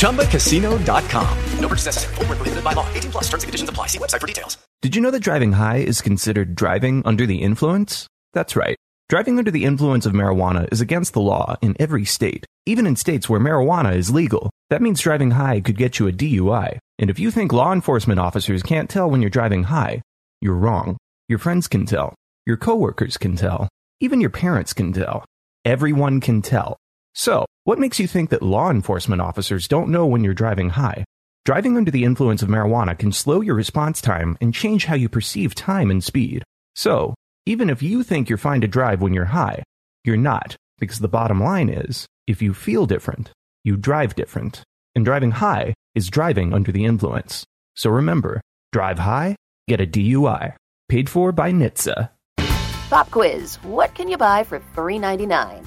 ChumbaCasino.com. No purchase necessary. Full prohibited by law. 18 plus terms and conditions apply. See website for details. Did you know that driving high is considered driving under the influence? That's right. Driving under the influence of marijuana is against the law in every state, even in states where marijuana is legal. That means driving high could get you a DUI. And if you think law enforcement officers can't tell when you're driving high, you're wrong. Your friends can tell. Your coworkers can tell. Even your parents can tell. Everyone can tell. So, what makes you think that law enforcement officers don't know when you're driving high? Driving under the influence of marijuana can slow your response time and change how you perceive time and speed. So, even if you think you're fine to drive when you're high, you're not, because the bottom line is, if you feel different, you drive different. And driving high is driving under the influence. So remember, drive high, get a DUI. Paid for by NHTSA. Pop quiz What can you buy for $3.99?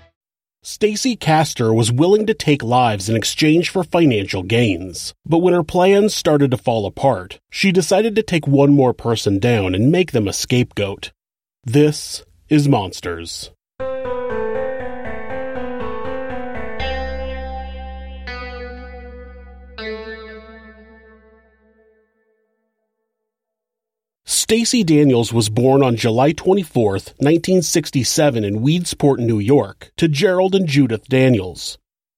Stacy Castor was willing to take lives in exchange for financial gains. But when her plans started to fall apart, she decided to take one more person down and make them a scapegoat. This is Monsters. Stacy Daniels was born on July 24, 1967 in Weedsport, New York, to Gerald and Judith Daniels.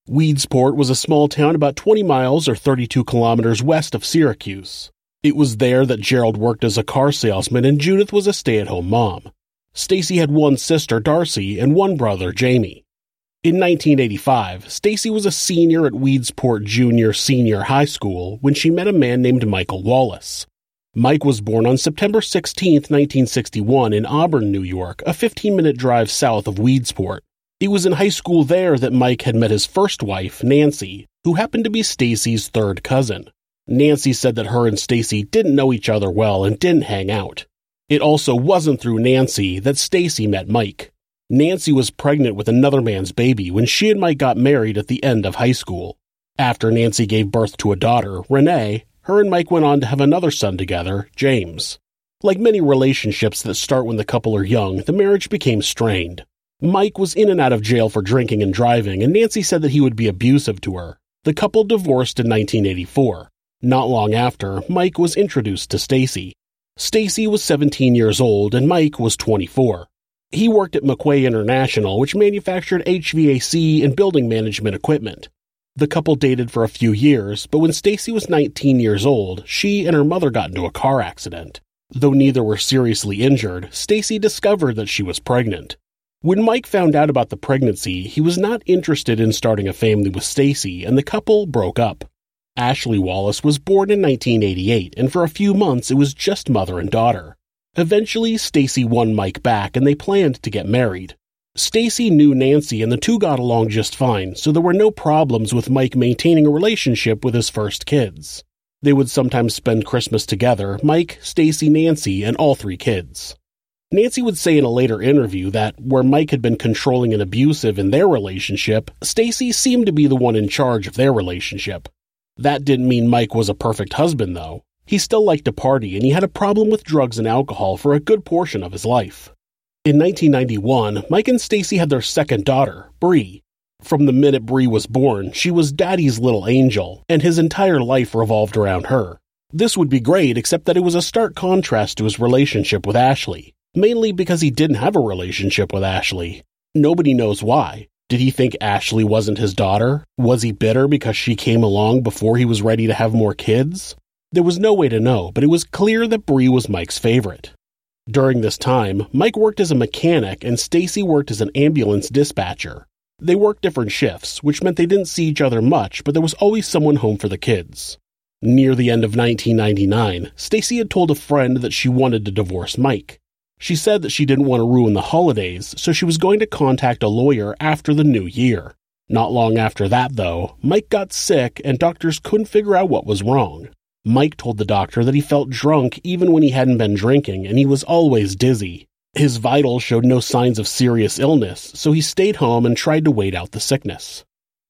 Weedsport was a small town about 20 miles or 32 kilometers west of Syracuse. It was there that Gerald worked as a car salesman and Judith was a stay-at-home mom. Stacy had one sister, Darcy, and one brother, Jamie. In 1985, Stacy was a senior at Weedsport Junior Senior High School when she met a man named Michael Wallace. Mike was born on September 16, 1961, in Auburn, New York, a 15 minute drive south of Weedsport. It was in high school there that Mike had met his first wife, Nancy, who happened to be Stacy's third cousin. Nancy said that her and Stacy didn't know each other well and didn't hang out. It also wasn't through Nancy that Stacy met Mike. Nancy was pregnant with another man's baby when she and Mike got married at the end of high school. After Nancy gave birth to a daughter, Renee, her and Mike went on to have another son together, James. Like many relationships that start when the couple are young, the marriage became strained. Mike was in and out of jail for drinking and driving, and Nancy said that he would be abusive to her. The couple divorced in 1984. Not long after, Mike was introduced to Stacy. Stacy was 17 years old and Mike was 24. He worked at McQuay International, which manufactured HVAC and building management equipment. The couple dated for a few years, but when Stacy was 19 years old, she and her mother got into a car accident. Though neither were seriously injured, Stacy discovered that she was pregnant. When Mike found out about the pregnancy, he was not interested in starting a family with Stacy, and the couple broke up. Ashley Wallace was born in 1988, and for a few months it was just mother and daughter. Eventually, Stacy won Mike back and they planned to get married. Stacy knew Nancy and the two got along just fine, so there were no problems with Mike maintaining a relationship with his first kids. They would sometimes spend Christmas together, Mike, Stacy, Nancy, and all three kids. Nancy would say in a later interview that where Mike had been controlling and abusive in their relationship, Stacy seemed to be the one in charge of their relationship. That didn't mean Mike was a perfect husband though. He still liked to party, and he had a problem with drugs and alcohol for a good portion of his life. In 1991, Mike and Stacy had their second daughter, Bree. From the minute Bree was born, she was Daddy's little angel, and his entire life revolved around her. This would be great, except that it was a stark contrast to his relationship with Ashley, mainly because he didn't have a relationship with Ashley. Nobody knows why. Did he think Ashley wasn't his daughter? Was he bitter because she came along before he was ready to have more kids? There was no way to know, but it was clear that Bree was Mike's favorite. During this time, Mike worked as a mechanic and Stacy worked as an ambulance dispatcher. They worked different shifts, which meant they didn't see each other much, but there was always someone home for the kids. Near the end of 1999, Stacy had told a friend that she wanted to divorce Mike. She said that she didn't want to ruin the holidays, so she was going to contact a lawyer after the new year. Not long after that, though, Mike got sick and doctors couldn't figure out what was wrong. Mike told the doctor that he felt drunk even when he hadn't been drinking and he was always dizzy. His vitals showed no signs of serious illness, so he stayed home and tried to wait out the sickness.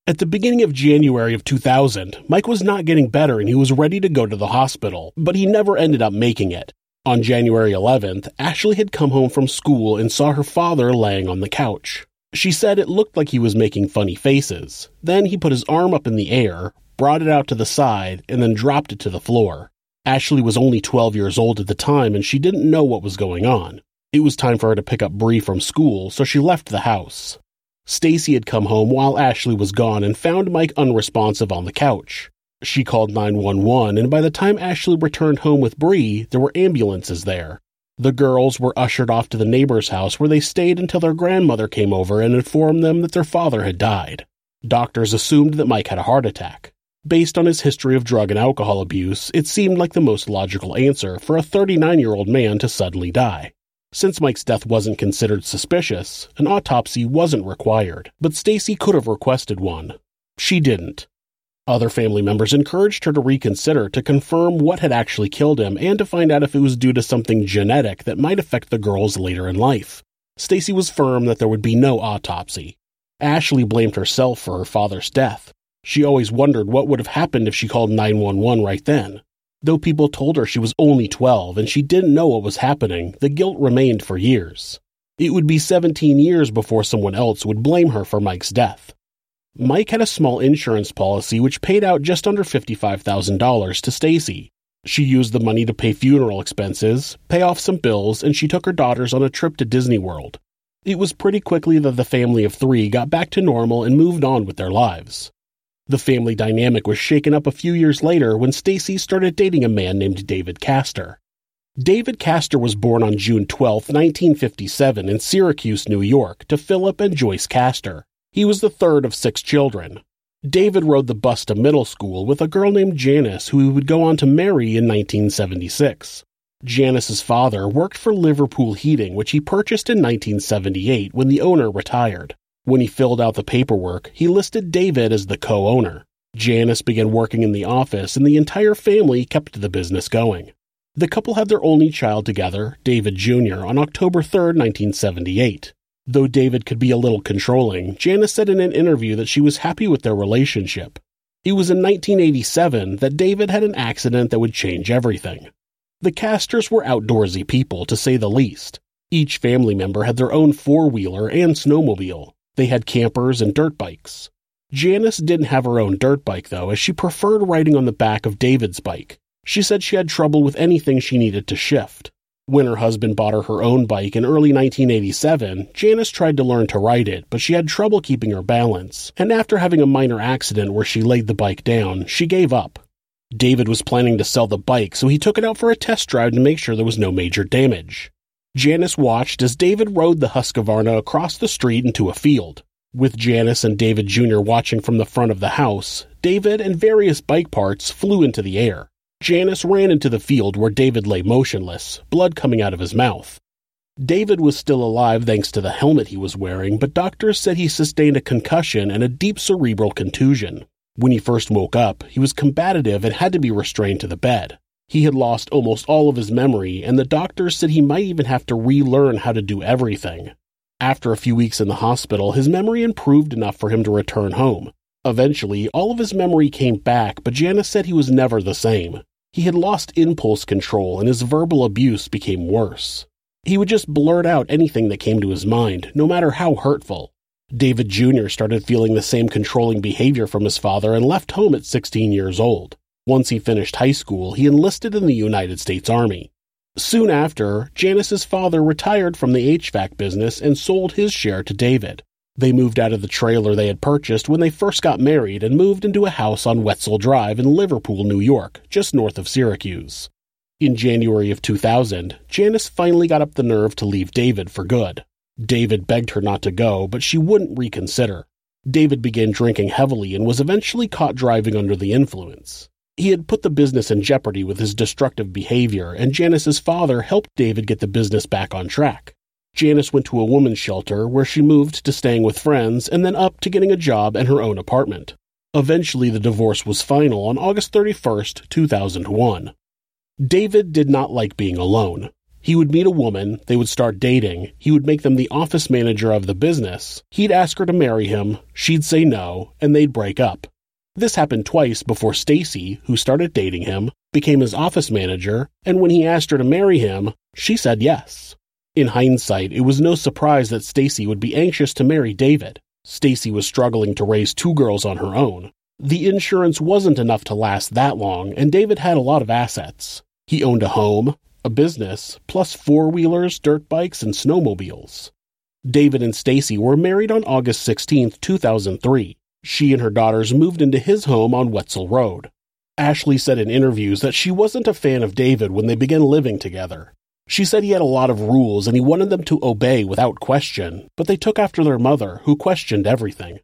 At the beginning of January of 2000, Mike was not getting better and he was ready to go to the hospital, but he never ended up making it. On January 11th, Ashley had come home from school and saw her father laying on the couch. She said it looked like he was making funny faces. Then he put his arm up in the air, brought it out to the side, and then dropped it to the floor. Ashley was only 12 years old at the time and she didn't know what was going on. It was time for her to pick up Bree from school, so she left the house. Stacy had come home while Ashley was gone and found Mike unresponsive on the couch. She called 911, and by the time Ashley returned home with Bree, there were ambulances there. The girls were ushered off to the neighbor's house where they stayed until their grandmother came over and informed them that their father had died. Doctors assumed that Mike had a heart attack. Based on his history of drug and alcohol abuse, it seemed like the most logical answer for a 39 year old man to suddenly die. Since Mike's death wasn't considered suspicious, an autopsy wasn't required, but Stacy could have requested one. She didn't. Other family members encouraged her to reconsider to confirm what had actually killed him and to find out if it was due to something genetic that might affect the girls later in life. Stacy was firm that there would be no autopsy. Ashley blamed herself for her father's death, she always wondered what would have happened if she called 911 right then. Though people told her she was only 12 and she didn't know what was happening, the guilt remained for years. It would be 17 years before someone else would blame her for Mike's death. Mike had a small insurance policy which paid out just under $55,000 to Stacy. She used the money to pay funeral expenses, pay off some bills, and she took her daughters on a trip to Disney World. It was pretty quickly that the family of three got back to normal and moved on with their lives. The family dynamic was shaken up a few years later when Stacy started dating a man named David Castor. David Castor was born on June 12, 1957 in Syracuse, New York, to Philip and Joyce Castor. He was the third of six children. David rode the bus to middle school with a girl named Janice who he would go on to marry in 1976. Janice's father worked for Liverpool Heating, which he purchased in 1978 when the owner retired. When he filled out the paperwork, he listed David as the co owner. Janice began working in the office, and the entire family kept the business going. The couple had their only child together, David Jr., on October 3, 1978. Though David could be a little controlling, Janice said in an interview that she was happy with their relationship. It was in 1987 that David had an accident that would change everything. The Castors were outdoorsy people, to say the least. Each family member had their own four wheeler and snowmobile. They had campers and dirt bikes. Janice didn't have her own dirt bike, though, as she preferred riding on the back of David's bike. She said she had trouble with anything she needed to shift. When her husband bought her her own bike in early 1987, Janice tried to learn to ride it, but she had trouble keeping her balance, and after having a minor accident where she laid the bike down, she gave up. David was planning to sell the bike, so he took it out for a test drive to make sure there was no major damage. Janice watched as David rode the Husqvarna across the street into a field. With Janice and David Jr. watching from the front of the house, David and various bike parts flew into the air. Janice ran into the field where David lay motionless, blood coming out of his mouth. David was still alive thanks to the helmet he was wearing, but doctors said he sustained a concussion and a deep cerebral contusion. When he first woke up, he was combative and had to be restrained to the bed. He had lost almost all of his memory, and the doctors said he might even have to relearn how to do everything. After a few weeks in the hospital, his memory improved enough for him to return home. Eventually, all of his memory came back, but Janice said he was never the same. He had lost impulse control and his verbal abuse became worse. He would just blurt out anything that came to his mind, no matter how hurtful. David Jr. started feeling the same controlling behavior from his father and left home at 16 years old. Once he finished high school, he enlisted in the United States Army. Soon after, Janice's father retired from the HVAC business and sold his share to David. They moved out of the trailer they had purchased when they first got married and moved into a house on Wetzel Drive in Liverpool, New York, just north of Syracuse. In January of 2000, Janice finally got up the nerve to leave David for good. David begged her not to go, but she wouldn't reconsider. David began drinking heavily and was eventually caught driving under the influence. He had put the business in jeopardy with his destructive behavior, and Janice's father helped David get the business back on track. Janice went to a woman's shelter where she moved to staying with friends and then up to getting a job and her own apartment. Eventually, the divorce was final on August 31st, 2001. David did not like being alone. He would meet a woman, they would start dating, he would make them the office manager of the business, he'd ask her to marry him, she'd say no, and they'd break up. This happened twice before Stacy, who started dating him, became his office manager, and when he asked her to marry him, she said yes. In hindsight, it was no surprise that Stacy would be anxious to marry David. Stacy was struggling to raise two girls on her own. The insurance wasn't enough to last that long, and David had a lot of assets. He owned a home, a business, plus four-wheelers, dirt bikes, and snowmobiles. David and Stacy were married on August 16, 2003. She and her daughters moved into his home on Wetzel Road. Ashley said in interviews that she wasn't a fan of David when they began living together. She said he had a lot of rules and he wanted them to obey without question, but they took after their mother, who questioned everything.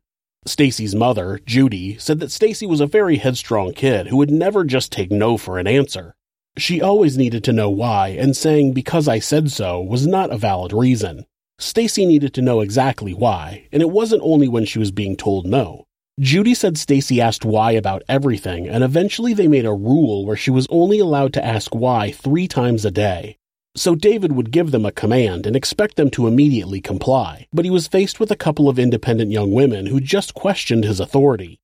Stacy's mother, Judy, said that Stacy was a very headstrong kid who would never just take no for an answer. She always needed to know why, and saying because I said so was not a valid reason. Stacy needed to know exactly why, and it wasn't only when she was being told no. Judy said Stacy asked why about everything, and eventually they made a rule where she was only allowed to ask why three times a day. So David would give them a command and expect them to immediately comply, but he was faced with a couple of independent young women who just questioned his authority.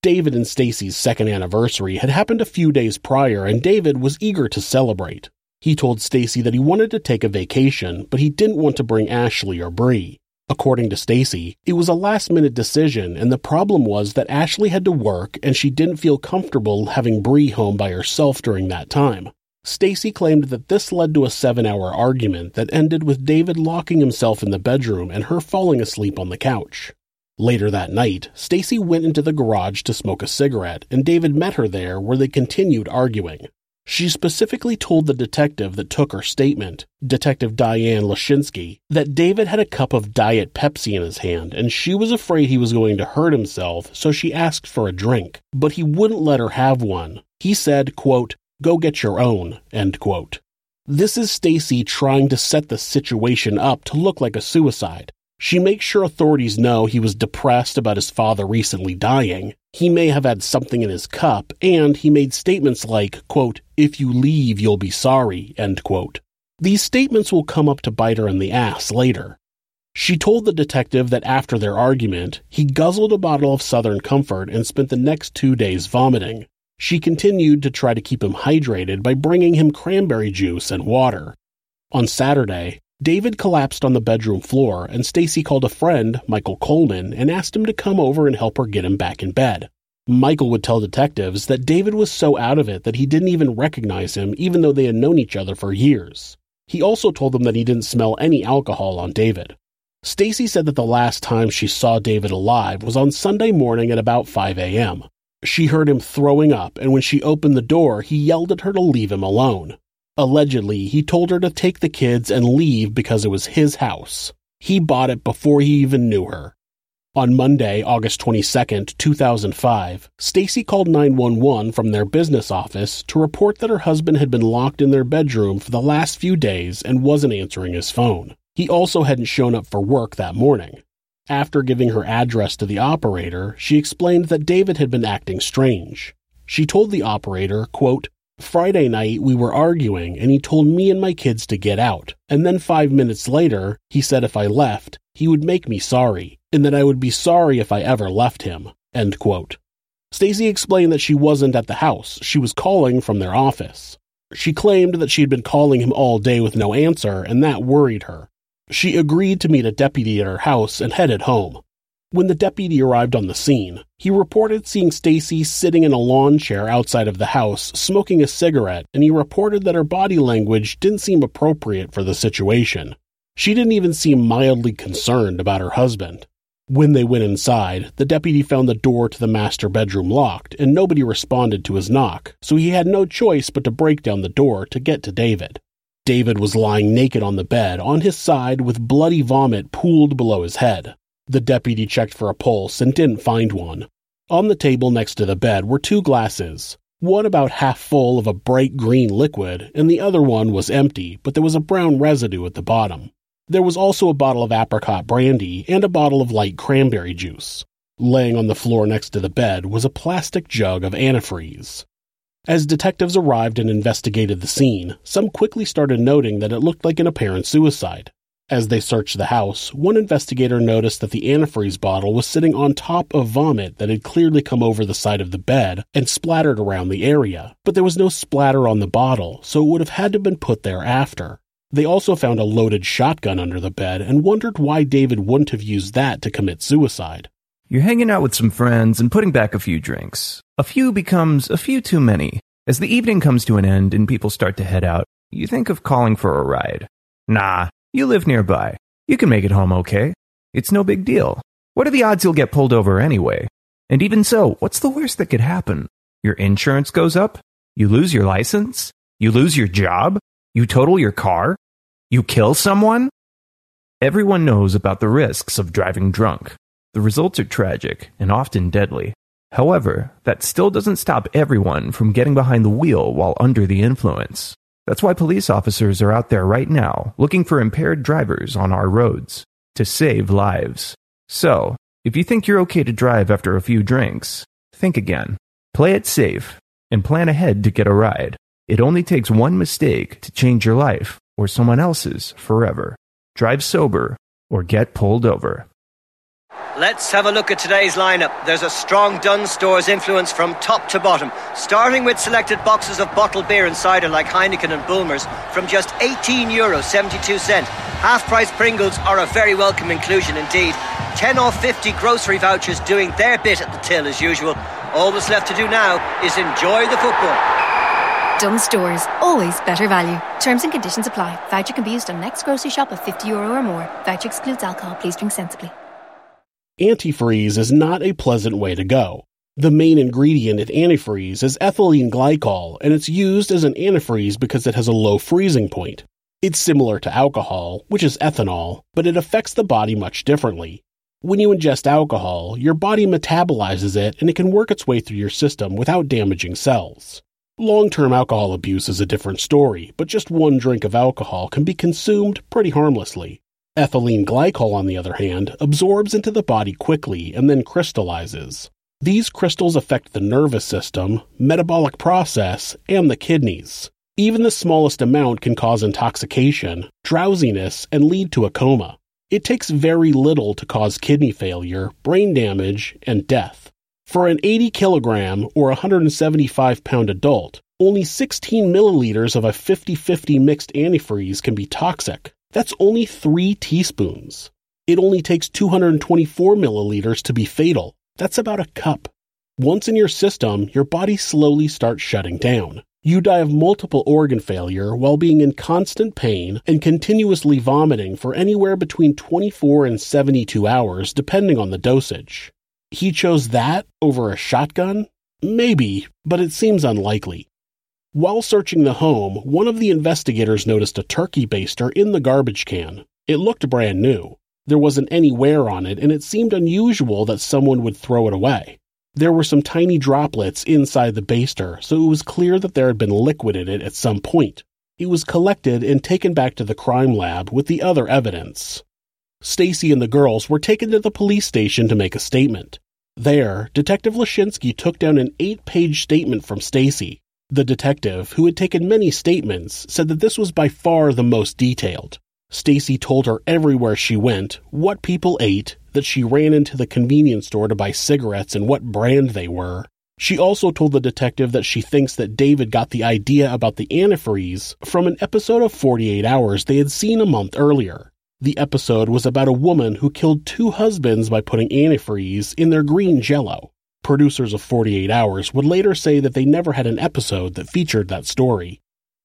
David and Stacy's second anniversary had happened a few days prior and David was eager to celebrate. He told Stacy that he wanted to take a vacation, but he didn't want to bring Ashley or Bree. According to Stacy, it was a last-minute decision and the problem was that Ashley had to work and she didn't feel comfortable having Bree home by herself during that time. Stacy claimed that this led to a 7-hour argument that ended with David locking himself in the bedroom and her falling asleep on the couch. Later that night, Stacy went into the garage to smoke a cigarette, and David met her there where they continued arguing. She specifically told the detective that took her statement, Detective Diane Lashinsky, that David had a cup of Diet Pepsi in his hand and she was afraid he was going to hurt himself, so she asked for a drink, but he wouldn't let her have one. He said, quote, "Go get your own." End quote. This is Stacy trying to set the situation up to look like a suicide. She makes sure authorities know he was depressed about his father recently dying. He may have had something in his cup, and he made statements like, quote, if you leave, you'll be sorry, end quote. These statements will come up to bite her in the ass later. She told the detective that after their argument, he guzzled a bottle of Southern Comfort and spent the next two days vomiting. She continued to try to keep him hydrated by bringing him cranberry juice and water. On Saturday, David collapsed on the bedroom floor, and Stacy called a friend, Michael Coleman, and asked him to come over and help her get him back in bed. Michael would tell detectives that David was so out of it that he didn't even recognize him, even though they had known each other for years. He also told them that he didn't smell any alcohol on David. Stacy said that the last time she saw David alive was on Sunday morning at about 5 a.m. She heard him throwing up, and when she opened the door, he yelled at her to leave him alone. Allegedly, he told her to take the kids and leave because it was his house. He bought it before he even knew her. On Monday, August 22, 2005, Stacy called 911 from their business office to report that her husband had been locked in their bedroom for the last few days and wasn't answering his phone. He also hadn't shown up for work that morning. After giving her address to the operator, she explained that David had been acting strange. She told the operator, quote, Friday night, we were arguing, and he told me and my kids to get out. And then five minutes later, he said if I left, he would make me sorry, and that I would be sorry if I ever left him. End quote. Stacy explained that she wasn't at the house. She was calling from their office. She claimed that she had been calling him all day with no answer, and that worried her. She agreed to meet a deputy at her house and headed home. When the deputy arrived on the scene, he reported seeing Stacy sitting in a lawn chair outside of the house smoking a cigarette, and he reported that her body language didn't seem appropriate for the situation. She didn't even seem mildly concerned about her husband. When they went inside, the deputy found the door to the master bedroom locked, and nobody responded to his knock, so he had no choice but to break down the door to get to David. David was lying naked on the bed, on his side, with bloody vomit pooled below his head. The deputy checked for a pulse and didn't find one. On the table next to the bed were two glasses, one about half full of a bright green liquid, and the other one was empty, but there was a brown residue at the bottom. There was also a bottle of apricot brandy and a bottle of light cranberry juice. Laying on the floor next to the bed was a plastic jug of antifreeze. As detectives arrived and investigated the scene, some quickly started noting that it looked like an apparent suicide. As they searched the house, one investigator noticed that the antifreeze bottle was sitting on top of vomit that had clearly come over the side of the bed and splattered around the area, but there was no splatter on the bottle, so it would have had to have been put there after. They also found a loaded shotgun under the bed and wondered why David wouldn't have used that to commit suicide. You're hanging out with some friends and putting back a few drinks. A few becomes a few too many. As the evening comes to an end and people start to head out, you think of calling for a ride. Nah, you live nearby. You can make it home okay. It's no big deal. What are the odds you'll get pulled over anyway? And even so, what's the worst that could happen? Your insurance goes up? You lose your license? You lose your job? You total your car? You kill someone? Everyone knows about the risks of driving drunk. The results are tragic and often deadly. However, that still doesn't stop everyone from getting behind the wheel while under the influence. That's why police officers are out there right now looking for impaired drivers on our roads to save lives. So, if you think you're okay to drive after a few drinks, think again. Play it safe and plan ahead to get a ride. It only takes one mistake to change your life or someone else's forever. Drive sober or get pulled over. Let's have a look at today's lineup. There's a strong Dunnes Stores influence from top to bottom, starting with selected boxes of bottled beer and cider like Heineken and Bulmers from just 18 euro 72 cent. Half price Pringles are a very welcome inclusion indeed. 10 or 50 grocery vouchers doing their bit at the till as usual. All that's left to do now is enjoy the football. Dunnes Stores, always better value. Terms and conditions apply. Voucher can be used on next grocery shop of 50 euro or more. Voucher excludes alcohol. Please drink sensibly. Antifreeze is not a pleasant way to go. The main ingredient in antifreeze is ethylene glycol, and it's used as an antifreeze because it has a low freezing point. It's similar to alcohol, which is ethanol, but it affects the body much differently. When you ingest alcohol, your body metabolizes it and it can work its way through your system without damaging cells. Long term alcohol abuse is a different story, but just one drink of alcohol can be consumed pretty harmlessly. Ethylene glycol, on the other hand, absorbs into the body quickly and then crystallizes. These crystals affect the nervous system, metabolic process, and the kidneys. Even the smallest amount can cause intoxication, drowsiness, and lead to a coma. It takes very little to cause kidney failure, brain damage, and death. For an 80 kilogram or 175 pound adult, only 16 milliliters of a 50 50 mixed antifreeze can be toxic. That's only 3 teaspoons. It only takes 224 milliliters to be fatal. That's about a cup. Once in your system, your body slowly starts shutting down. You die of multiple organ failure while being in constant pain and continuously vomiting for anywhere between 24 and 72 hours, depending on the dosage. He chose that over a shotgun? Maybe, but it seems unlikely. While searching the home, one of the investigators noticed a turkey baster in the garbage can. It looked brand new. There wasn't any wear on it, and it seemed unusual that someone would throw it away. There were some tiny droplets inside the baster, so it was clear that there had been liquid in it at some point. It was collected and taken back to the crime lab with the other evidence. Stacy and the girls were taken to the police station to make a statement. There, Detective Lashinsky took down an eight page statement from Stacy. The detective, who had taken many statements, said that this was by far the most detailed. Stacy told her everywhere she went, what people ate, that she ran into the convenience store to buy cigarettes and what brand they were. She also told the detective that she thinks that David got the idea about the antifreeze from an episode of 48 Hours they had seen a month earlier. The episode was about a woman who killed two husbands by putting antifreeze in their green jello. Producers of 48 Hours would later say that they never had an episode that featured that story.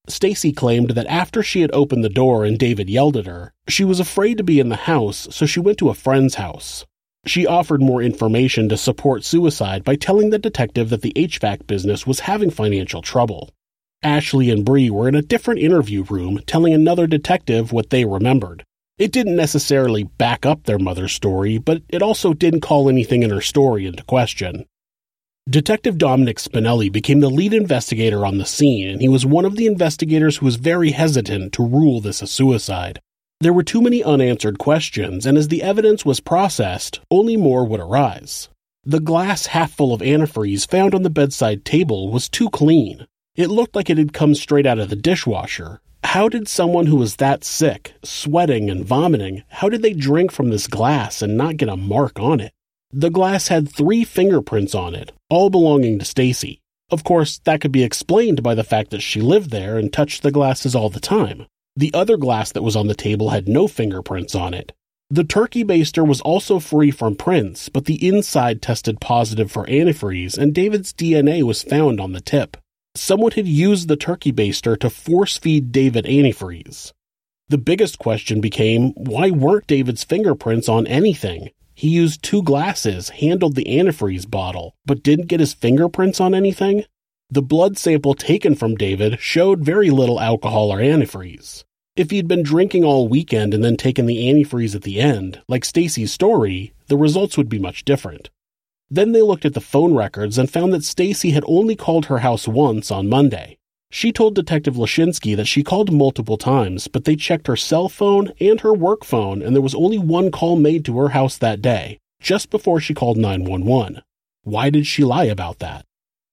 Stacy claimed that after she had opened the door and David yelled at her, she was afraid to be in the house, so she went to a friend's house. She offered more information to support suicide by telling the detective that the HVAC business was having financial trouble. Ashley and Bree were in a different interview room telling another detective what they remembered. It didn't necessarily back up their mother's story, but it also didn't call anything in her story into question. Detective Dominic Spinelli became the lead investigator on the scene, and he was one of the investigators who was very hesitant to rule this a suicide. There were too many unanswered questions, and as the evidence was processed, only more would arise. The glass half full of antifreeze found on the bedside table was too clean. It looked like it had come straight out of the dishwasher, how did someone who was that sick, sweating and vomiting, how did they drink from this glass and not get a mark on it? The glass had three fingerprints on it, all belonging to Stacy. Of course, that could be explained by the fact that she lived there and touched the glasses all the time. The other glass that was on the table had no fingerprints on it. The turkey baster was also free from prints, but the inside tested positive for antifreeze and David's DNA was found on the tip someone had used the turkey baster to force feed David antifreeze. The biggest question became why weren't David's fingerprints on anything? He used two glasses, handled the antifreeze bottle, but didn't get his fingerprints on anything? The blood sample taken from David showed very little alcohol or antifreeze. If he'd been drinking all weekend and then taken the antifreeze at the end, like Stacy's story, the results would be much different. Then they looked at the phone records and found that Stacy had only called her house once on Monday. She told Detective Lashinsky that she called multiple times, but they checked her cell phone and her work phone, and there was only one call made to her house that day, just before she called 911. Why did she lie about that?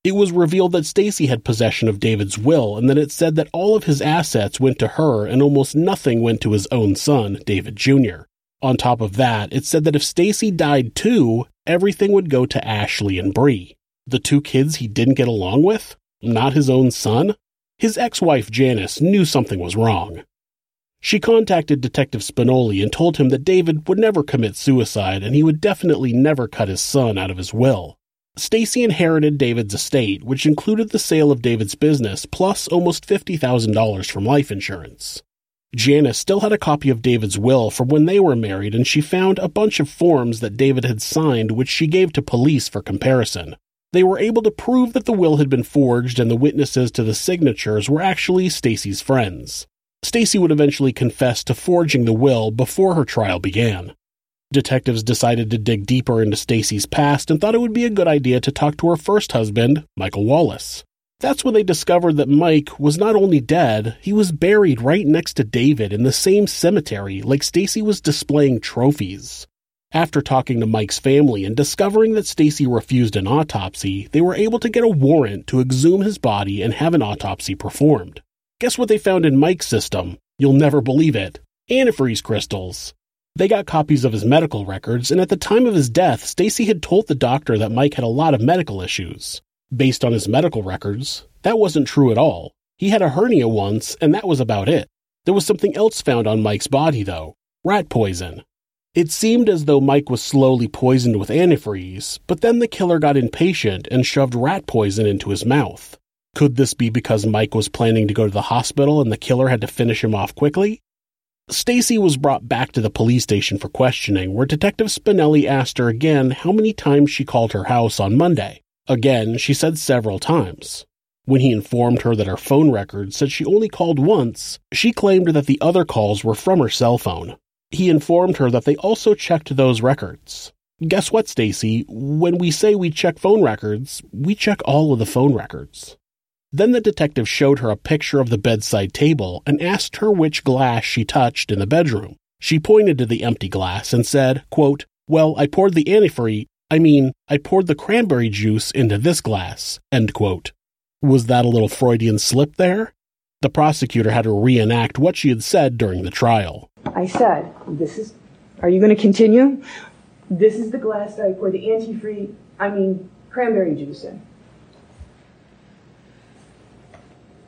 It was revealed that Stacy had possession of David's will and that it said that all of his assets went to her and almost nothing went to his own son, David Jr. On top of that, it said that if Stacy died too, everything would go to Ashley and Bree. The two kids he didn't get along with? Not his own son? His ex-wife Janice knew something was wrong. She contacted Detective Spinelli and told him that David would never commit suicide and he would definitely never cut his son out of his will. Stacy inherited David's estate, which included the sale of David's business plus almost $50,000 from life insurance. Janice still had a copy of David's will from when they were married, and she found a bunch of forms that David had signed, which she gave to police for comparison. They were able to prove that the will had been forged and the witnesses to the signatures were actually Stacy's friends. Stacy would eventually confess to forging the will before her trial began. Detectives decided to dig deeper into Stacy's past and thought it would be a good idea to talk to her first husband, Michael Wallace. That's when they discovered that Mike was not only dead, he was buried right next to David in the same cemetery like Stacy was displaying trophies. After talking to Mike's family and discovering that Stacy refused an autopsy, they were able to get a warrant to exhume his body and have an autopsy performed. Guess what they found in Mike's system? You'll never believe it. Antifreeze crystals. They got copies of his medical records, and at the time of his death, Stacy had told the doctor that Mike had a lot of medical issues. Based on his medical records, that wasn't true at all. He had a hernia once, and that was about it. There was something else found on Mike's body, though rat poison. It seemed as though Mike was slowly poisoned with antifreeze, but then the killer got impatient and shoved rat poison into his mouth. Could this be because Mike was planning to go to the hospital and the killer had to finish him off quickly? Stacy was brought back to the police station for questioning, where Detective Spinelli asked her again how many times she called her house on Monday. Again, she said several times. When he informed her that her phone records said she only called once, she claimed that the other calls were from her cell phone. He informed her that they also checked those records. Guess what, Stacy? When we say we check phone records, we check all of the phone records. Then the detective showed her a picture of the bedside table and asked her which glass she touched in the bedroom. She pointed to the empty glass and said, quote, Well, I poured the antifreeze I mean, I poured the cranberry juice into this glass. End quote. Was that a little Freudian slip there? The prosecutor had to reenact what she had said during the trial. I said, this is, are you going to continue? This is the glass dyke or the antifree, I mean, cranberry juice in.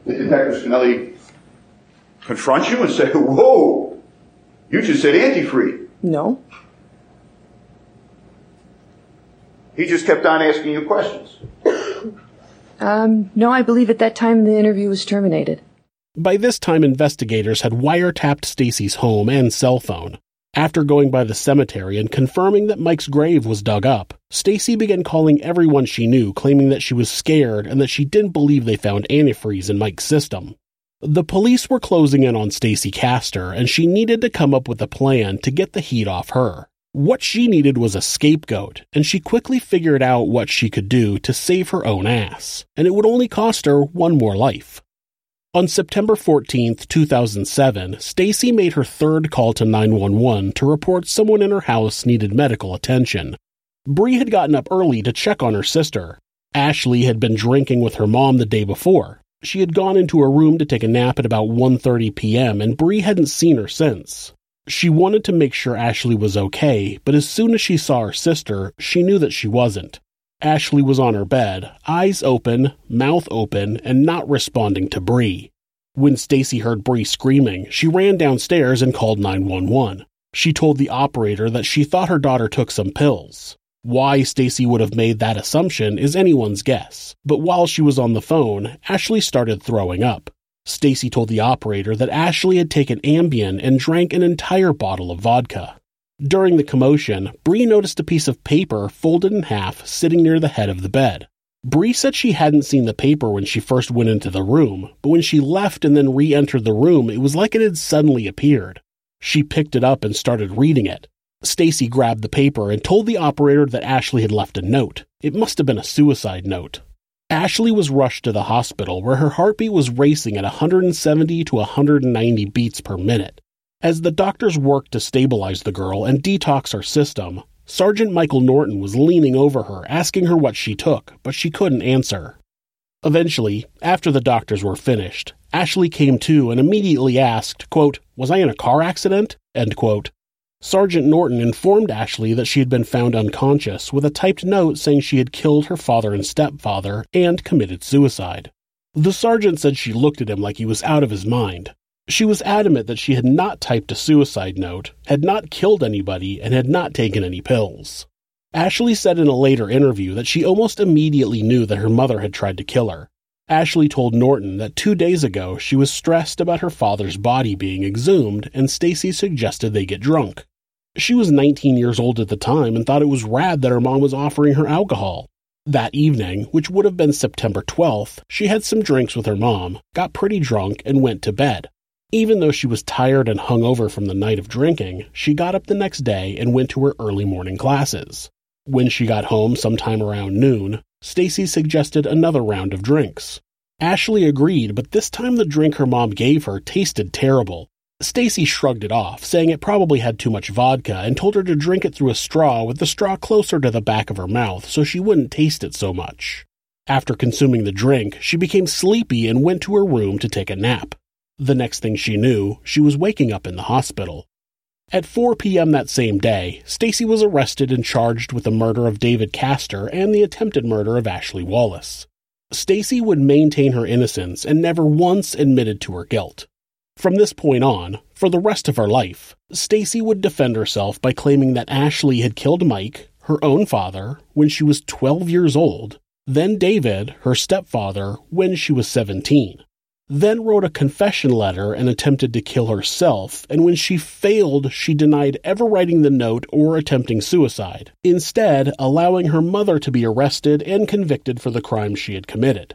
Dr. Spinelli confront you and say, whoa, you just said antifree. No. He just kept on asking you questions. Um, no, I believe at that time the interview was terminated. By this time, investigators had wiretapped Stacy's home and cell phone. After going by the cemetery and confirming that Mike's grave was dug up, Stacy began calling everyone she knew, claiming that she was scared and that she didn't believe they found antifreeze in Mike's system. The police were closing in on Stacy Castor, and she needed to come up with a plan to get the heat off her. What she needed was a scapegoat, and she quickly figured out what she could do to save her own ass, and it would only cost her one more life. On September 14, 2007, Stacy made her third call to 911 to report someone in her house needed medical attention. Bree had gotten up early to check on her sister. Ashley had been drinking with her mom the day before. She had gone into her room to take a nap at about 1:30 p.m. and Bree hadn't seen her since. She wanted to make sure Ashley was okay, but as soon as she saw her sister, she knew that she wasn't. Ashley was on her bed, eyes open, mouth open, and not responding to Bree. When Stacy heard Bree screaming, she ran downstairs and called 911. She told the operator that she thought her daughter took some pills. Why Stacy would have made that assumption is anyone's guess, but while she was on the phone, Ashley started throwing up. Stacy told the operator that Ashley had taken Ambien and drank an entire bottle of vodka. During the commotion, Bree noticed a piece of paper folded in half sitting near the head of the bed. Bree said she hadn't seen the paper when she first went into the room, but when she left and then re entered the room, it was like it had suddenly appeared. She picked it up and started reading it. Stacy grabbed the paper and told the operator that Ashley had left a note. It must have been a suicide note. Ashley was rushed to the hospital where her heartbeat was racing at 170 to 190 beats per minute. As the doctors worked to stabilize the girl and detox her system, Sergeant Michael Norton was leaning over her, asking her what she took, but she couldn't answer. Eventually, after the doctors were finished, Ashley came to and immediately asked, quote, Was I in a car accident? End quote. Sergeant Norton informed Ashley that she had been found unconscious with a typed note saying she had killed her father and stepfather and committed suicide. The sergeant said she looked at him like he was out of his mind, she was adamant that she had not typed a suicide note, had not killed anybody, and had not taken any pills. Ashley said in a later interview that she almost immediately knew that her mother had tried to kill her. Ashley told Norton that two days ago she was stressed about her father's body being exhumed, and Stacy suggested they get drunk. She was 19 years old at the time and thought it was rad that her mom was offering her alcohol. That evening, which would have been September 12th, she had some drinks with her mom, got pretty drunk, and went to bed. Even though she was tired and hungover from the night of drinking, she got up the next day and went to her early morning classes. When she got home sometime around noon, Stacy suggested another round of drinks. Ashley agreed, but this time the drink her mom gave her tasted terrible. Stacy shrugged it off, saying it probably had too much vodka, and told her to drink it through a straw with the straw closer to the back of her mouth so she wouldn't taste it so much. After consuming the drink, she became sleepy and went to her room to take a nap. The next thing she knew, she was waking up in the hospital. At 4 p.m. that same day, Stacy was arrested and charged with the murder of David Castor and the attempted murder of Ashley Wallace. Stacy would maintain her innocence and never once admitted to her guilt. From this point on, for the rest of her life, Stacy would defend herself by claiming that Ashley had killed Mike, her own father, when she was 12 years old, then David, her stepfather, when she was 17 then wrote a confession letter and attempted to kill herself, and when she failed, she denied ever writing the note or attempting suicide, instead allowing her mother to be arrested and convicted for the crime she had committed.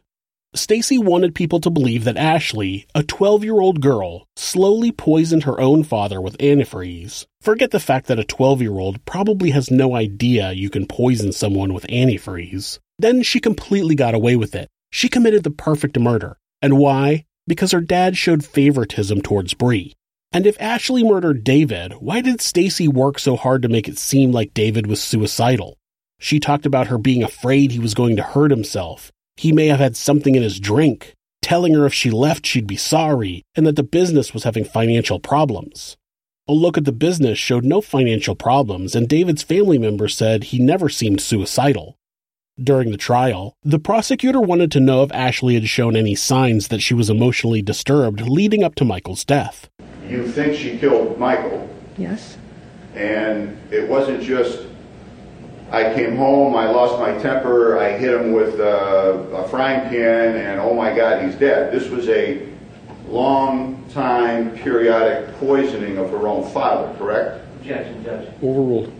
Stacy wanted people to believe that Ashley, a 12-year-old girl, slowly poisoned her own father with antifreeze. Forget the fact that a 12-year-old probably has no idea you can poison someone with antifreeze. Then she completely got away with it. She committed the perfect murder. And why? because her dad showed favoritism towards Bree. And if Ashley murdered David, why did Stacy work so hard to make it seem like David was suicidal? She talked about her being afraid he was going to hurt himself. He may have had something in his drink, telling her if she left she'd be sorry, and that the business was having financial problems. A look at the business showed no financial problems, and David's family members said he never seemed suicidal. During the trial, the prosecutor wanted to know if Ashley had shown any signs that she was emotionally disturbed leading up to Michael's death. You think she killed Michael, Yes? and it wasn't just, I came home, I lost my temper, I hit him with uh, a frying pan, and oh my God, he's dead. This was a long time periodic poisoning of her own father, correct? Objection, Judge. Overruled.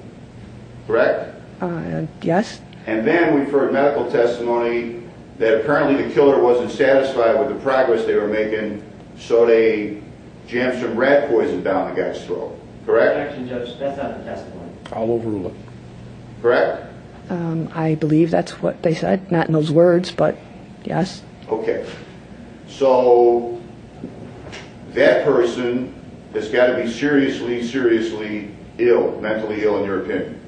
Correct? Uh, yes? And then we've heard medical testimony that apparently the killer wasn't satisfied with the progress they were making, so they jammed some rat poison down the guy's throat. Correct? Objection, Judge. That's not the testimony. I'll overrule it. Correct? Um, I believe that's what they said. Not in those words, but yes. Okay. So that person has got to be seriously, seriously ill, mentally ill in your opinion.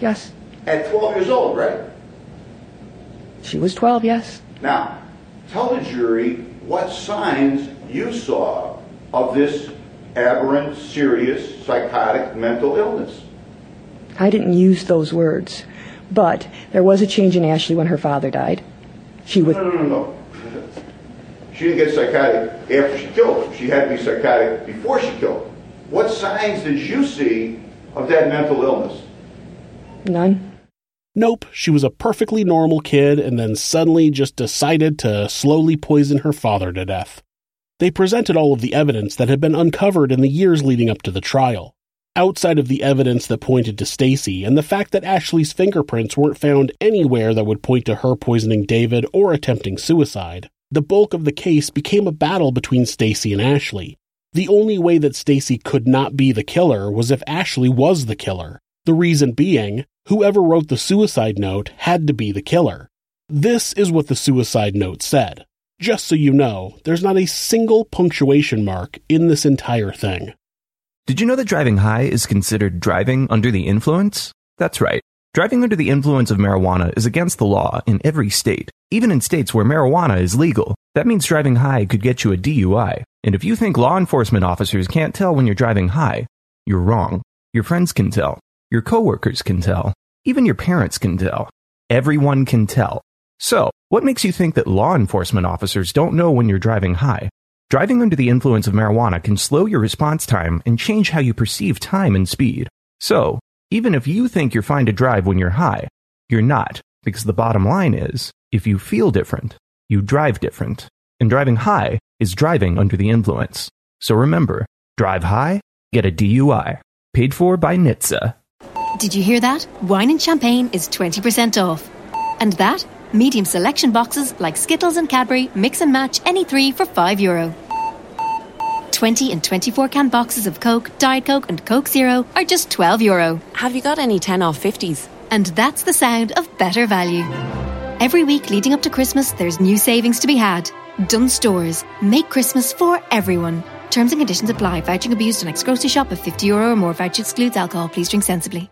Yes. At 12 years old, right? She was 12, yes. Now, tell the jury what signs you saw of this aberrant, serious, psychotic mental illness. I didn't use those words. But there was a change in Ashley when her father died. She was. No, no, no, no. She didn't get psychotic after she killed him. She had to be psychotic before she killed him. What signs did you see of that mental illness? None. Nope, she was a perfectly normal kid and then suddenly just decided to slowly poison her father to death. They presented all of the evidence that had been uncovered in the years leading up to the trial. Outside of the evidence that pointed to Stacy and the fact that Ashley's fingerprints weren't found anywhere that would point to her poisoning David or attempting suicide, the bulk of the case became a battle between Stacy and Ashley. The only way that Stacy could not be the killer was if Ashley was the killer. The reason being, whoever wrote the suicide note had to be the killer. This is what the suicide note said. Just so you know, there's not a single punctuation mark in this entire thing. Did you know that driving high is considered driving under the influence? That's right. Driving under the influence of marijuana is against the law in every state, even in states where marijuana is legal. That means driving high could get you a DUI. And if you think law enforcement officers can't tell when you're driving high, you're wrong. Your friends can tell. Your coworkers can tell. Even your parents can tell. Everyone can tell. So, what makes you think that law enforcement officers don't know when you're driving high? Driving under the influence of marijuana can slow your response time and change how you perceive time and speed. So, even if you think you're fine to drive when you're high, you're not, because the bottom line is, if you feel different, you drive different. And driving high is driving under the influence. So remember, drive high, get a DUI. Paid for by NHTSA. Did you hear that? Wine and champagne is 20% off. And that? Medium selection boxes like Skittles and Cadbury mix and match any three for €5. Euro. 20 and 24 can boxes of Coke, Diet Coke, and Coke Zero are just €12. Euro. Have you got any 10 off 50s? And that's the sound of better value. Every week leading up to Christmas, there's new savings to be had. Dunnes Stores. Make Christmas for everyone. Terms and conditions apply. Vouching abused on ex grocery shop of 50 euro or more. Voucher excludes alcohol. Please drink sensibly.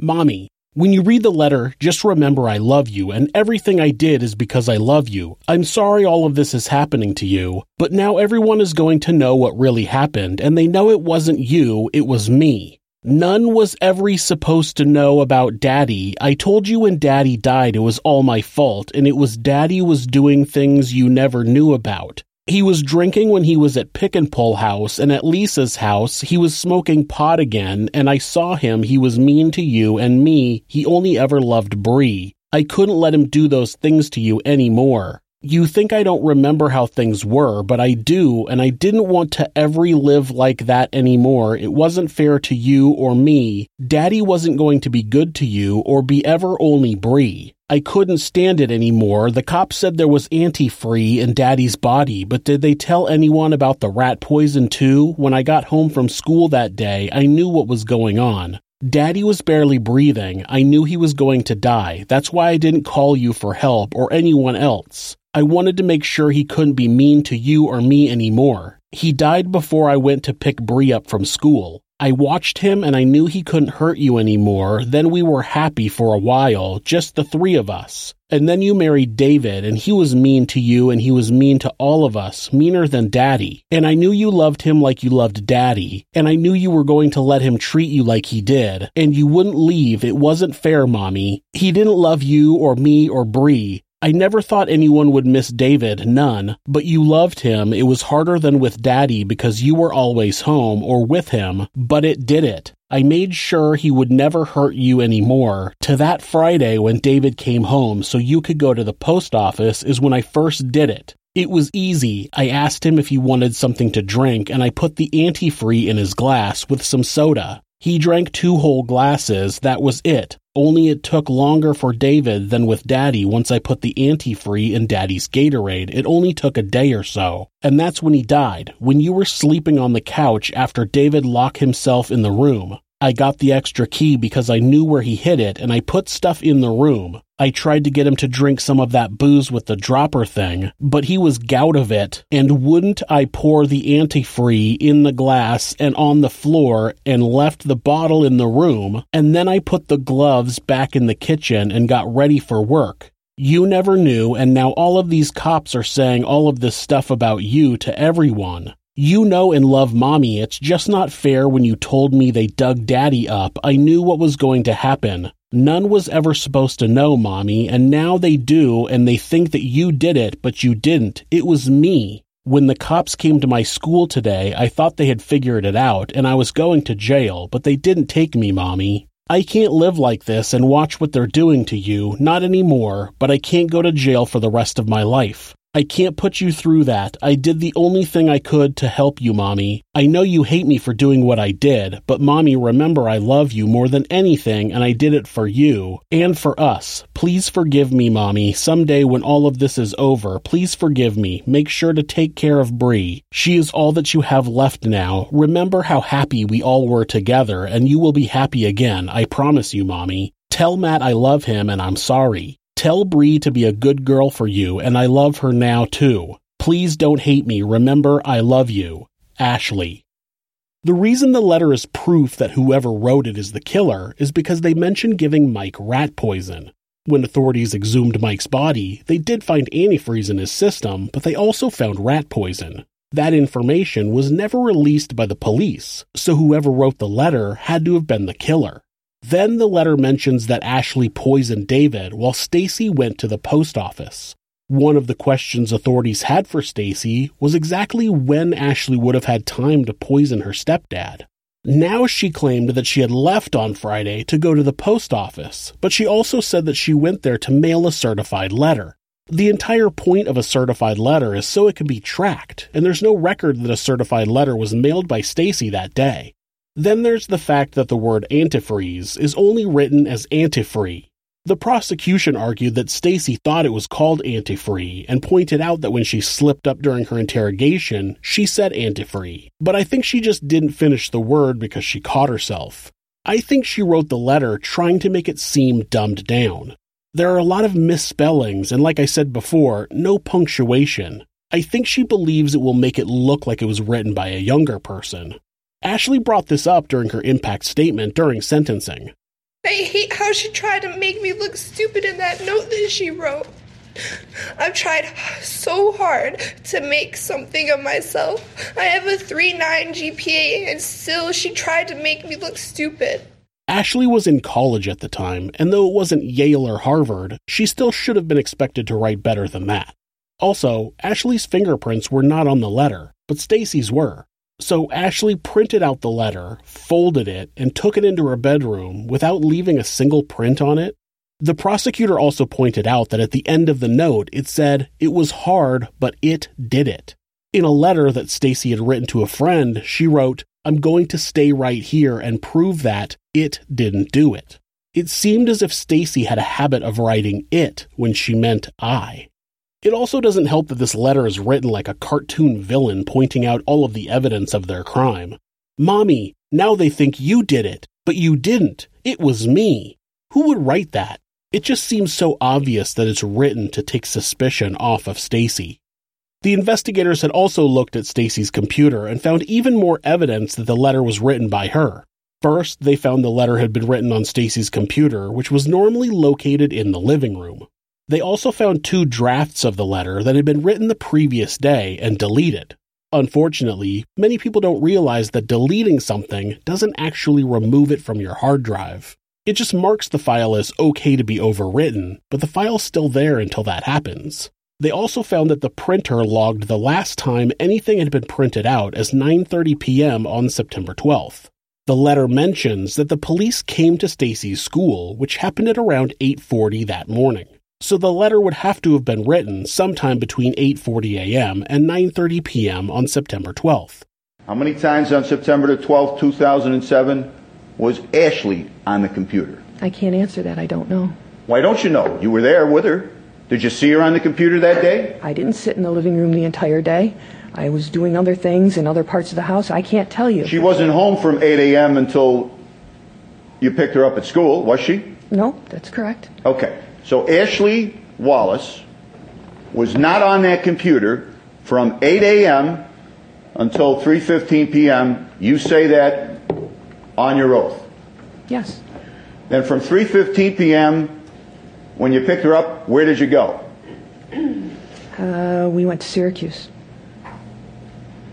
Mommy, when you read the letter, just remember I love you, and everything I did is because I love you. I'm sorry all of this is happening to you, but now everyone is going to know what really happened, and they know it wasn't you, it was me. None was ever supposed to know about Daddy. I told you when Daddy died it was all my fault, and it was Daddy was doing things you never knew about. He was drinking when he was at Pick and Pull House, and at Lisa's house, he was smoking pot again, and I saw him. He was mean to you and me. He only ever loved Bree. I couldn't let him do those things to you anymore. You think I don't remember how things were, but I do, and I didn't want to ever live like that anymore. It wasn't fair to you or me. Daddy wasn't going to be good to you or be ever only Bree. I couldn't stand it anymore. The cops said there was antifree in Daddy's body, but did they tell anyone about the rat poison too? When I got home from school that day, I knew what was going on. Daddy was barely breathing. I knew he was going to die. That's why I didn't call you for help or anyone else. I wanted to make sure he couldn't be mean to you or me anymore. He died before I went to pick Bree up from school. I watched him and I knew he couldn't hurt you anymore. Then we were happy for a while, just the three of us. And then you married David and he was mean to you and he was mean to all of us, meaner than daddy. And I knew you loved him like you loved daddy. And I knew you were going to let him treat you like he did. And you wouldn't leave. It wasn't fair, mommy. He didn't love you or me or Bree. I never thought anyone would miss David, none, but you loved him. It was harder than with Daddy because you were always home or with him, but it did it. I made sure he would never hurt you anymore. To that Friday when David came home so you could go to the post office is when I first did it. It was easy. I asked him if he wanted something to drink and I put the antifree in his glass with some soda. He drank two whole glasses, that was it. Only it took longer for David than with Daddy once I put the antifree in Daddy's Gatorade. It only took a day or so. And that's when he died, when you were sleeping on the couch after David locked himself in the room. I got the extra key because I knew where he hid it and I put stuff in the room. I tried to get him to drink some of that booze with the dropper thing, but he was gout of it, and wouldn't I pour the antifree in the glass and on the floor and left the bottle in the room, and then I put the gloves back in the kitchen and got ready for work. You never knew, and now all of these cops are saying all of this stuff about you to everyone. You know and love mommy. It's just not fair when you told me they dug daddy up. I knew what was going to happen. None was ever supposed to know, mommy, and now they do, and they think that you did it, but you didn't. It was me. When the cops came to my school today, I thought they had figured it out, and I was going to jail, but they didn't take me, mommy. I can't live like this and watch what they're doing to you, not anymore, but I can't go to jail for the rest of my life. I can't put you through that. I did the only thing I could to help you, Mommy. I know you hate me for doing what I did, but Mommy, remember I love you more than anything and I did it for you and for us. Please forgive me, Mommy. Someday when all of this is over, please forgive me. Make sure to take care of Bree. She is all that you have left now. Remember how happy we all were together and you will be happy again. I promise you, Mommy. Tell Matt I love him and I'm sorry. Tell Bree to be a good girl for you, and I love her now too. Please don't hate me. Remember, I love you. Ashley. The reason the letter is proof that whoever wrote it is the killer is because they mention giving Mike rat poison. When authorities exhumed Mike's body, they did find antifreeze in his system, but they also found rat poison. That information was never released by the police, so whoever wrote the letter had to have been the killer. Then the letter mentions that Ashley poisoned David while Stacy went to the post office. One of the questions authorities had for Stacy was exactly when Ashley would have had time to poison her stepdad. Now she claimed that she had left on Friday to go to the post office, but she also said that she went there to mail a certified letter. The entire point of a certified letter is so it can be tracked, and there's no record that a certified letter was mailed by Stacy that day. Then there's the fact that the word antifreeze is only written as antifree. The prosecution argued that Stacy thought it was called antifree and pointed out that when she slipped up during her interrogation, she said antifree. But I think she just didn't finish the word because she caught herself. I think she wrote the letter trying to make it seem dumbed down. There are a lot of misspellings, and like I said before, no punctuation. I think she believes it will make it look like it was written by a younger person. Ashley brought this up during her impact statement during sentencing. I hate how she tried to make me look stupid in that note that she wrote. I've tried so hard to make something of myself. I have a 3.9 GPA, and still she tried to make me look stupid. Ashley was in college at the time, and though it wasn't Yale or Harvard, she still should have been expected to write better than that. Also, Ashley's fingerprints were not on the letter, but Stacy's were. So Ashley printed out the letter, folded it, and took it into her bedroom without leaving a single print on it. The prosecutor also pointed out that at the end of the note it said it was hard, but it did it. In a letter that Stacy had written to a friend, she wrote, "I'm going to stay right here and prove that it didn't do it." It seemed as if Stacy had a habit of writing it when she meant I. It also doesn't help that this letter is written like a cartoon villain pointing out all of the evidence of their crime. Mommy, now they think you did it, but you didn't. It was me. Who would write that? It just seems so obvious that it's written to take suspicion off of Stacy. The investigators had also looked at Stacy's computer and found even more evidence that the letter was written by her. First, they found the letter had been written on Stacy's computer, which was normally located in the living room. They also found two drafts of the letter that had been written the previous day and deleted. Unfortunately, many people don't realize that deleting something doesn't actually remove it from your hard drive. It just marks the file as okay to be overwritten, but the file's still there until that happens. They also found that the printer logged the last time anything had been printed out as 9:30 p.m. on September 12th. The letter mentions that the police came to Stacy's school, which happened at around 8:40 that morning. So the letter would have to have been written sometime between 8:40 a.m. and 9:30 p.m. on September 12th. How many times on September the 12th, 2007 was Ashley on the computer? I can't answer that. I don't know. Why don't you know? You were there with her. Did you see her on the computer that day? I didn't sit in the living room the entire day. I was doing other things in other parts of the house. I can't tell you. She wasn't home from 8 a.m. until you picked her up at school, was she? No, that's correct. Okay. So Ashley Wallace was not on that computer from 8 a.m. until 3:15 p.m. You say that on your oath. Yes. Then from 3:15 p.m. when you picked her up, where did you go? Uh, we went to Syracuse.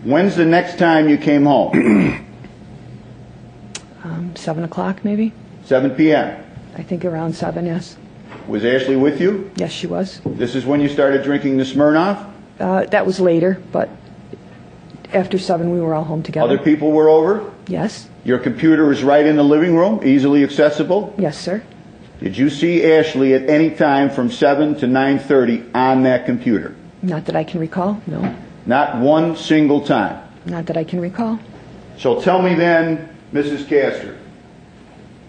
When's the next time you came home? Um, seven o'clock, maybe. 7 p.m. I think around seven. Yes. Was Ashley with you? Yes, she was. This is when you started drinking the Smirnoff? Uh, that was later, but after seven, we were all home together. Other people were over? Yes. Your computer is right in the living room, easily accessible? Yes, sir. Did you see Ashley at any time from 7 to 9:30 on that computer? Not that I can recall. No. Not one single time. Not that I can recall. So tell me then, Mrs. Castor,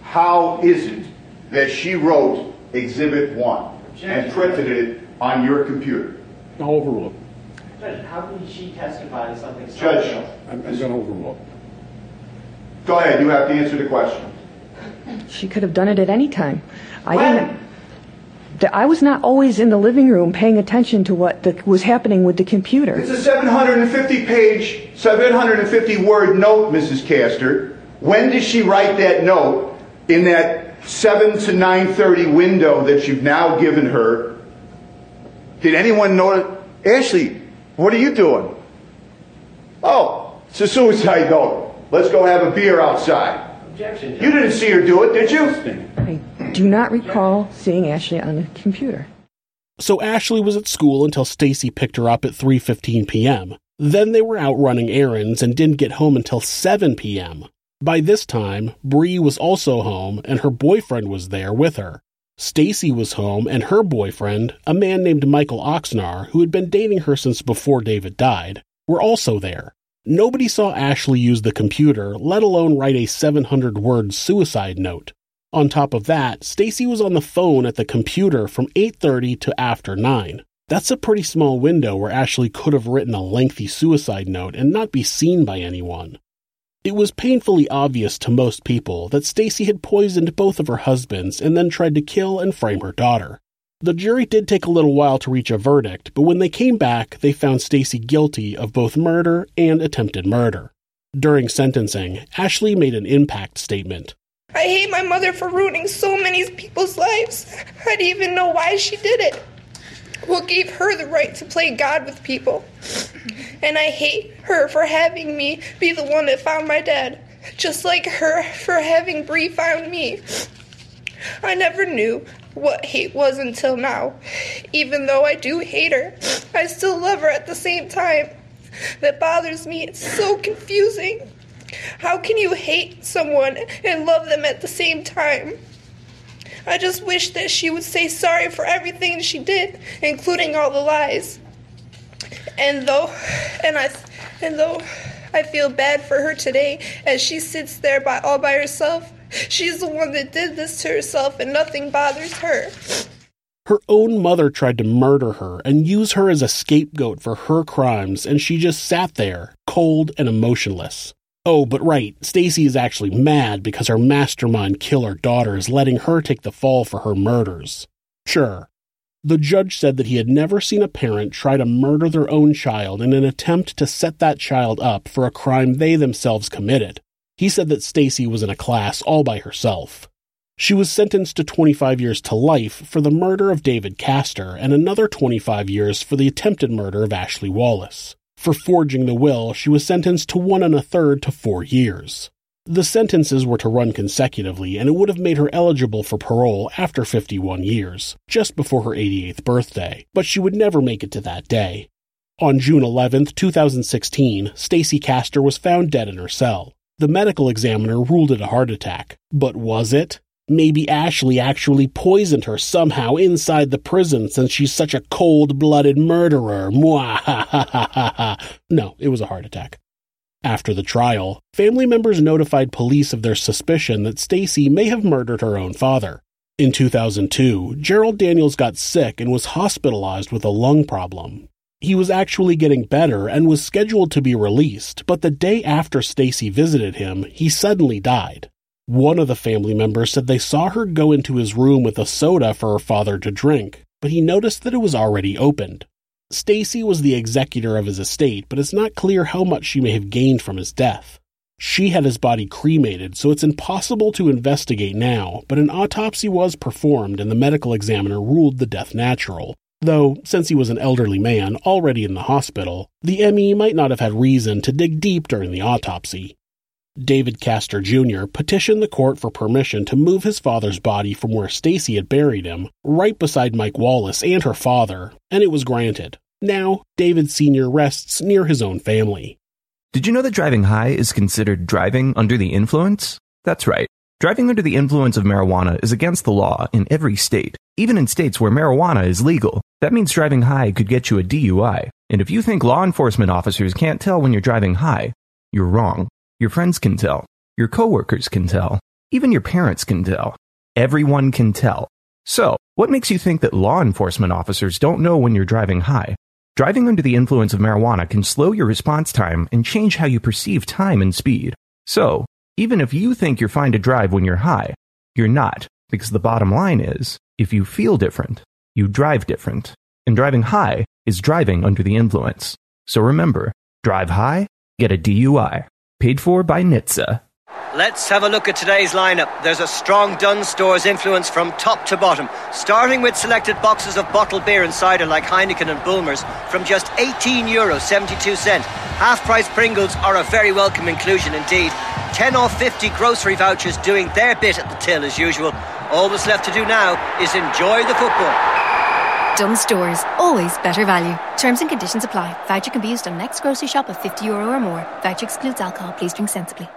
how is it that she wrote Exhibit 1 and printed it on your computer? I'll overrule. it. Judge, how can she testify to something so Judge. real? I'm, I'm going to overrule. Go ahead, you have to answer the question. She could have done it at any time. I didn't. the- I was not always in the living room paying attention to what the, was happening with the computer. It's a 750 page, 750 word note, Mrs. Castor. When did she write that note in that 7 to 9:30 window that you've now given her? Did anyone know it? Ashley, what are you doing? Oh, it's a suicide note. Let's go have a beer outside. Objection, You didn't see her do it, did you? I do not recall seeing Ashley on the computer. So Ashley was at school until Stacy picked her up at 3:15 p.m. Then they were out running errands and didn't get home until 7 p.m. By this time, Bree was also home and her boyfriend was there with her. Stacy was home and her boyfriend, a man named Michael Oxnar, who had been dating her since before David died, were also there. Nobody saw Ashley use the computer, let alone write a 700-word suicide note. On top of that, Stacy was on the phone at the computer from 8:30 to after 9. That's a pretty small window where Ashley could have written a lengthy suicide note and not be seen by anyone. It was painfully obvious to most people that Stacy had poisoned both of her husbands and then tried to kill and frame her daughter. The jury did take a little while to reach a verdict, but when they came back, they found Stacy guilty of both murder and attempted murder. During sentencing, Ashley made an impact statement. I hate my mother for ruining so many people's lives. I didn't even know why she did it. What gave her the right to play God with people? And I hate her for having me be the one that found my dad, just like her for having Bree found me. I never knew what hate was until now. Even though I do hate her, I still love her at the same time. That bothers me. It's so confusing. How can you hate someone and love them at the same time? I just wish that she would say sorry for everything she did, including all the lies. And though, and I, and though I feel bad for her today as she sits there by all by herself, she's the one that did this to herself, and nothing bothers her. Her own mother tried to murder her and use her as a scapegoat for her crimes, and she just sat there, cold and emotionless. Oh, but right, Stacy is actually mad because her mastermind killer daughter is letting her take the fall for her murders. Sure. The judge said that he had never seen a parent try to murder their own child in an attempt to set that child up for a crime they themselves committed. He said that Stacy was in a class all by herself. She was sentenced to 25 years to life for the murder of David Castor and another 25 years for the attempted murder of Ashley Wallace. For forging the will, she was sentenced to one and a third to four years. The sentences were to run consecutively, and it would have made her eligible for parole after 51 years, just before her 88th birthday, but she would never make it to that day. On June 11, 2016, Stacy Castor was found dead in her cell. The medical examiner ruled it a heart attack. But was it? Maybe Ashley actually poisoned her somehow inside the prison since she's such a cold blooded murderer. Mwahahaha. No, it was a heart attack. After the trial, family members notified police of their suspicion that Stacy may have murdered her own father. In 2002, Gerald Daniels got sick and was hospitalized with a lung problem. He was actually getting better and was scheduled to be released, but the day after Stacy visited him, he suddenly died. One of the family members said they saw her go into his room with a soda for her father to drink, but he noticed that it was already opened. Stacy was the executor of his estate, but it's not clear how much she may have gained from his death. She had his body cremated, so it's impossible to investigate now, but an autopsy was performed and the medical examiner ruled the death natural. Though, since he was an elderly man already in the hospital, the ME might not have had reason to dig deep during the autopsy. David Castor Jr. petitioned the court for permission to move his father's body from where Stacy had buried him, right beside Mike Wallace and her father, and it was granted. Now, David Sr. rests near his own family. Did you know that driving high is considered driving under the influence? That's right. Driving under the influence of marijuana is against the law in every state, even in states where marijuana is legal. That means driving high could get you a DUI. And if you think law enforcement officers can't tell when you're driving high, you're wrong. Your friends can tell. Your coworkers can tell. Even your parents can tell. Everyone can tell. So, what makes you think that law enforcement officers don't know when you're driving high? Driving under the influence of marijuana can slow your response time and change how you perceive time and speed. So, even if you think you're fine to drive when you're high, you're not, because the bottom line is, if you feel different, you drive different. And driving high is driving under the influence. So remember, drive high, get a DUI. Paid for by NHTSA. Let's have a look at today's lineup. There's a strong Dunnes Stores influence from top to bottom, starting with selected boxes of bottled beer and cider like Heineken and Bulmers from just 18 euro 72 cent. Half price Pringles are a very welcome inclusion indeed. 10 or 50 grocery vouchers doing their bit at the till as usual. All that's left to do now is enjoy the football. Dunnes Stores, always better value. Terms and conditions apply. Voucher can be used on next grocery shop of 50 euro or more. Voucher excludes alcohol. Please drink sensibly.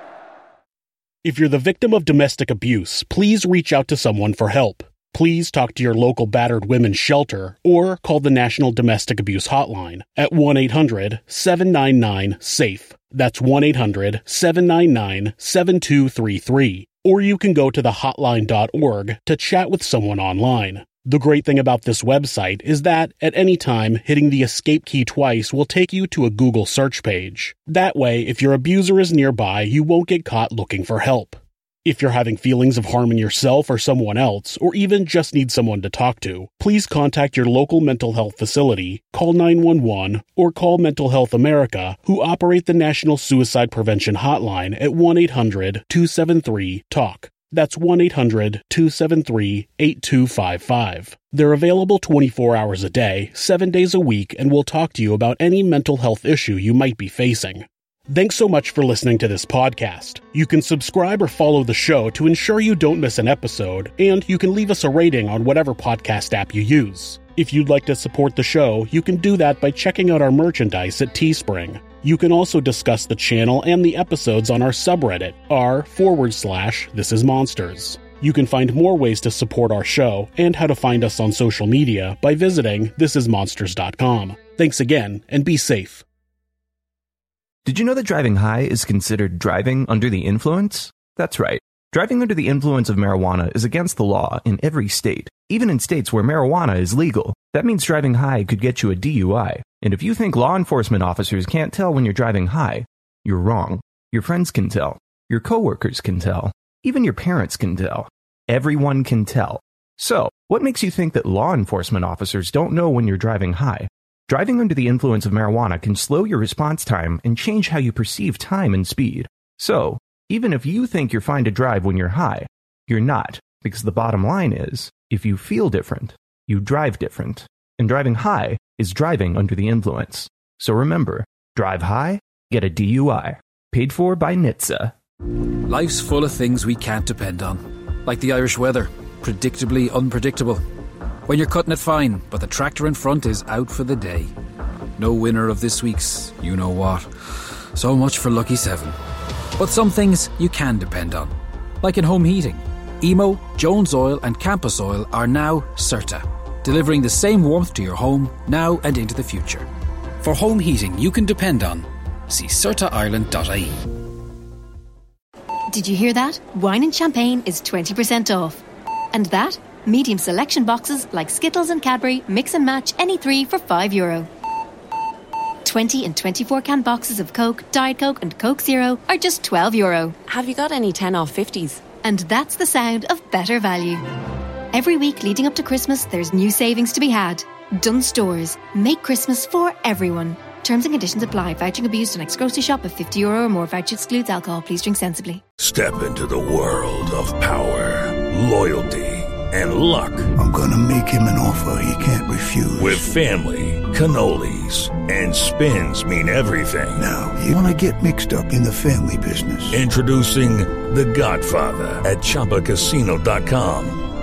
If you're the victim of domestic abuse, please reach out to someone for help. Please talk to your local battered women's shelter or call the National Domestic Abuse Hotline at 1 800 799 SAFE. That's 1 800 799 7233. Or you can go to the hotline.org to chat with someone online. The great thing about this website is that at any time, hitting the escape key twice will take you to a Google search page. That way, if your abuser is nearby, you won't get caught looking for help. If you're having feelings of harming yourself or someone else, or even just need someone to talk to, please contact your local mental health facility, call 911, or call Mental Health America, who operate the National Suicide Prevention Hotline at 1 800 273 TALK. That's 1 800 273 8255. They're available 24 hours a day, 7 days a week, and will talk to you about any mental health issue you might be facing. Thanks so much for listening to this podcast. You can subscribe or follow the show to ensure you don't miss an episode, and you can leave us a rating on whatever podcast app you use. If you'd like to support the show, you can do that by checking out our merchandise at Teespring. You can also discuss the channel and the episodes on our subreddit, r forward slash this is monsters. You can find more ways to support our show and how to find us on social media by visiting thisismonsters.com. Thanks again, and be safe. Did you know that driving high is considered driving under the influence? That's right. Driving under the influence of marijuana is against the law in every state, even in states where marijuana is legal. That means driving high could get you a DUI. And if you think law enforcement officers can't tell when you're driving high, you're wrong. Your friends can tell. Your coworkers can tell. Even your parents can tell. Everyone can tell. So, what makes you think that law enforcement officers don't know when you're driving high? Driving under the influence of marijuana can slow your response time and change how you perceive time and speed. So, even if you think you're fine to drive when you're high, you're not, because the bottom line is, if you feel different, you drive different. And driving high is driving under the influence. So remember, drive high, get a DUI. Paid for by NHTSA. Life's full of things we can't depend on, like the Irish weather, predictably unpredictable. When you're cutting it fine, but the tractor in front is out for the day. No winner of this week's you know what. So much for Lucky 7. But some things you can depend on, like in home heating. Emo, Jones Oil, and Campus Oil are now CERTA, delivering the same warmth to your home now and into the future. For home heating you can depend on, see CERTAIreland.ie. Did you hear that? Wine and champagne is 20% off. And that, medium selection boxes like Skittles and Cadbury mix and match any three for €5. Euro. 20 and 24 can boxes of Coke, Diet Coke, and Coke Zero are just €12. Euro. Have you got any 10 off 50s? And that's the sound of better value. Every week leading up to Christmas, there's new savings to be had. Dunnes Stores. Make Christmas for everyone. Terms and conditions apply. Vouching abused on ex-grocery shop of 50 euro or more. Voucher excludes alcohol. Please drink sensibly. Step into the world of power, loyalty, and luck. I'm gonna make him an offer he can't refuse. With family, cannolis, and spins mean everything. Now, you wanna get mixed up in the family business. Introducing The Godfather at ChumbaCasino.com.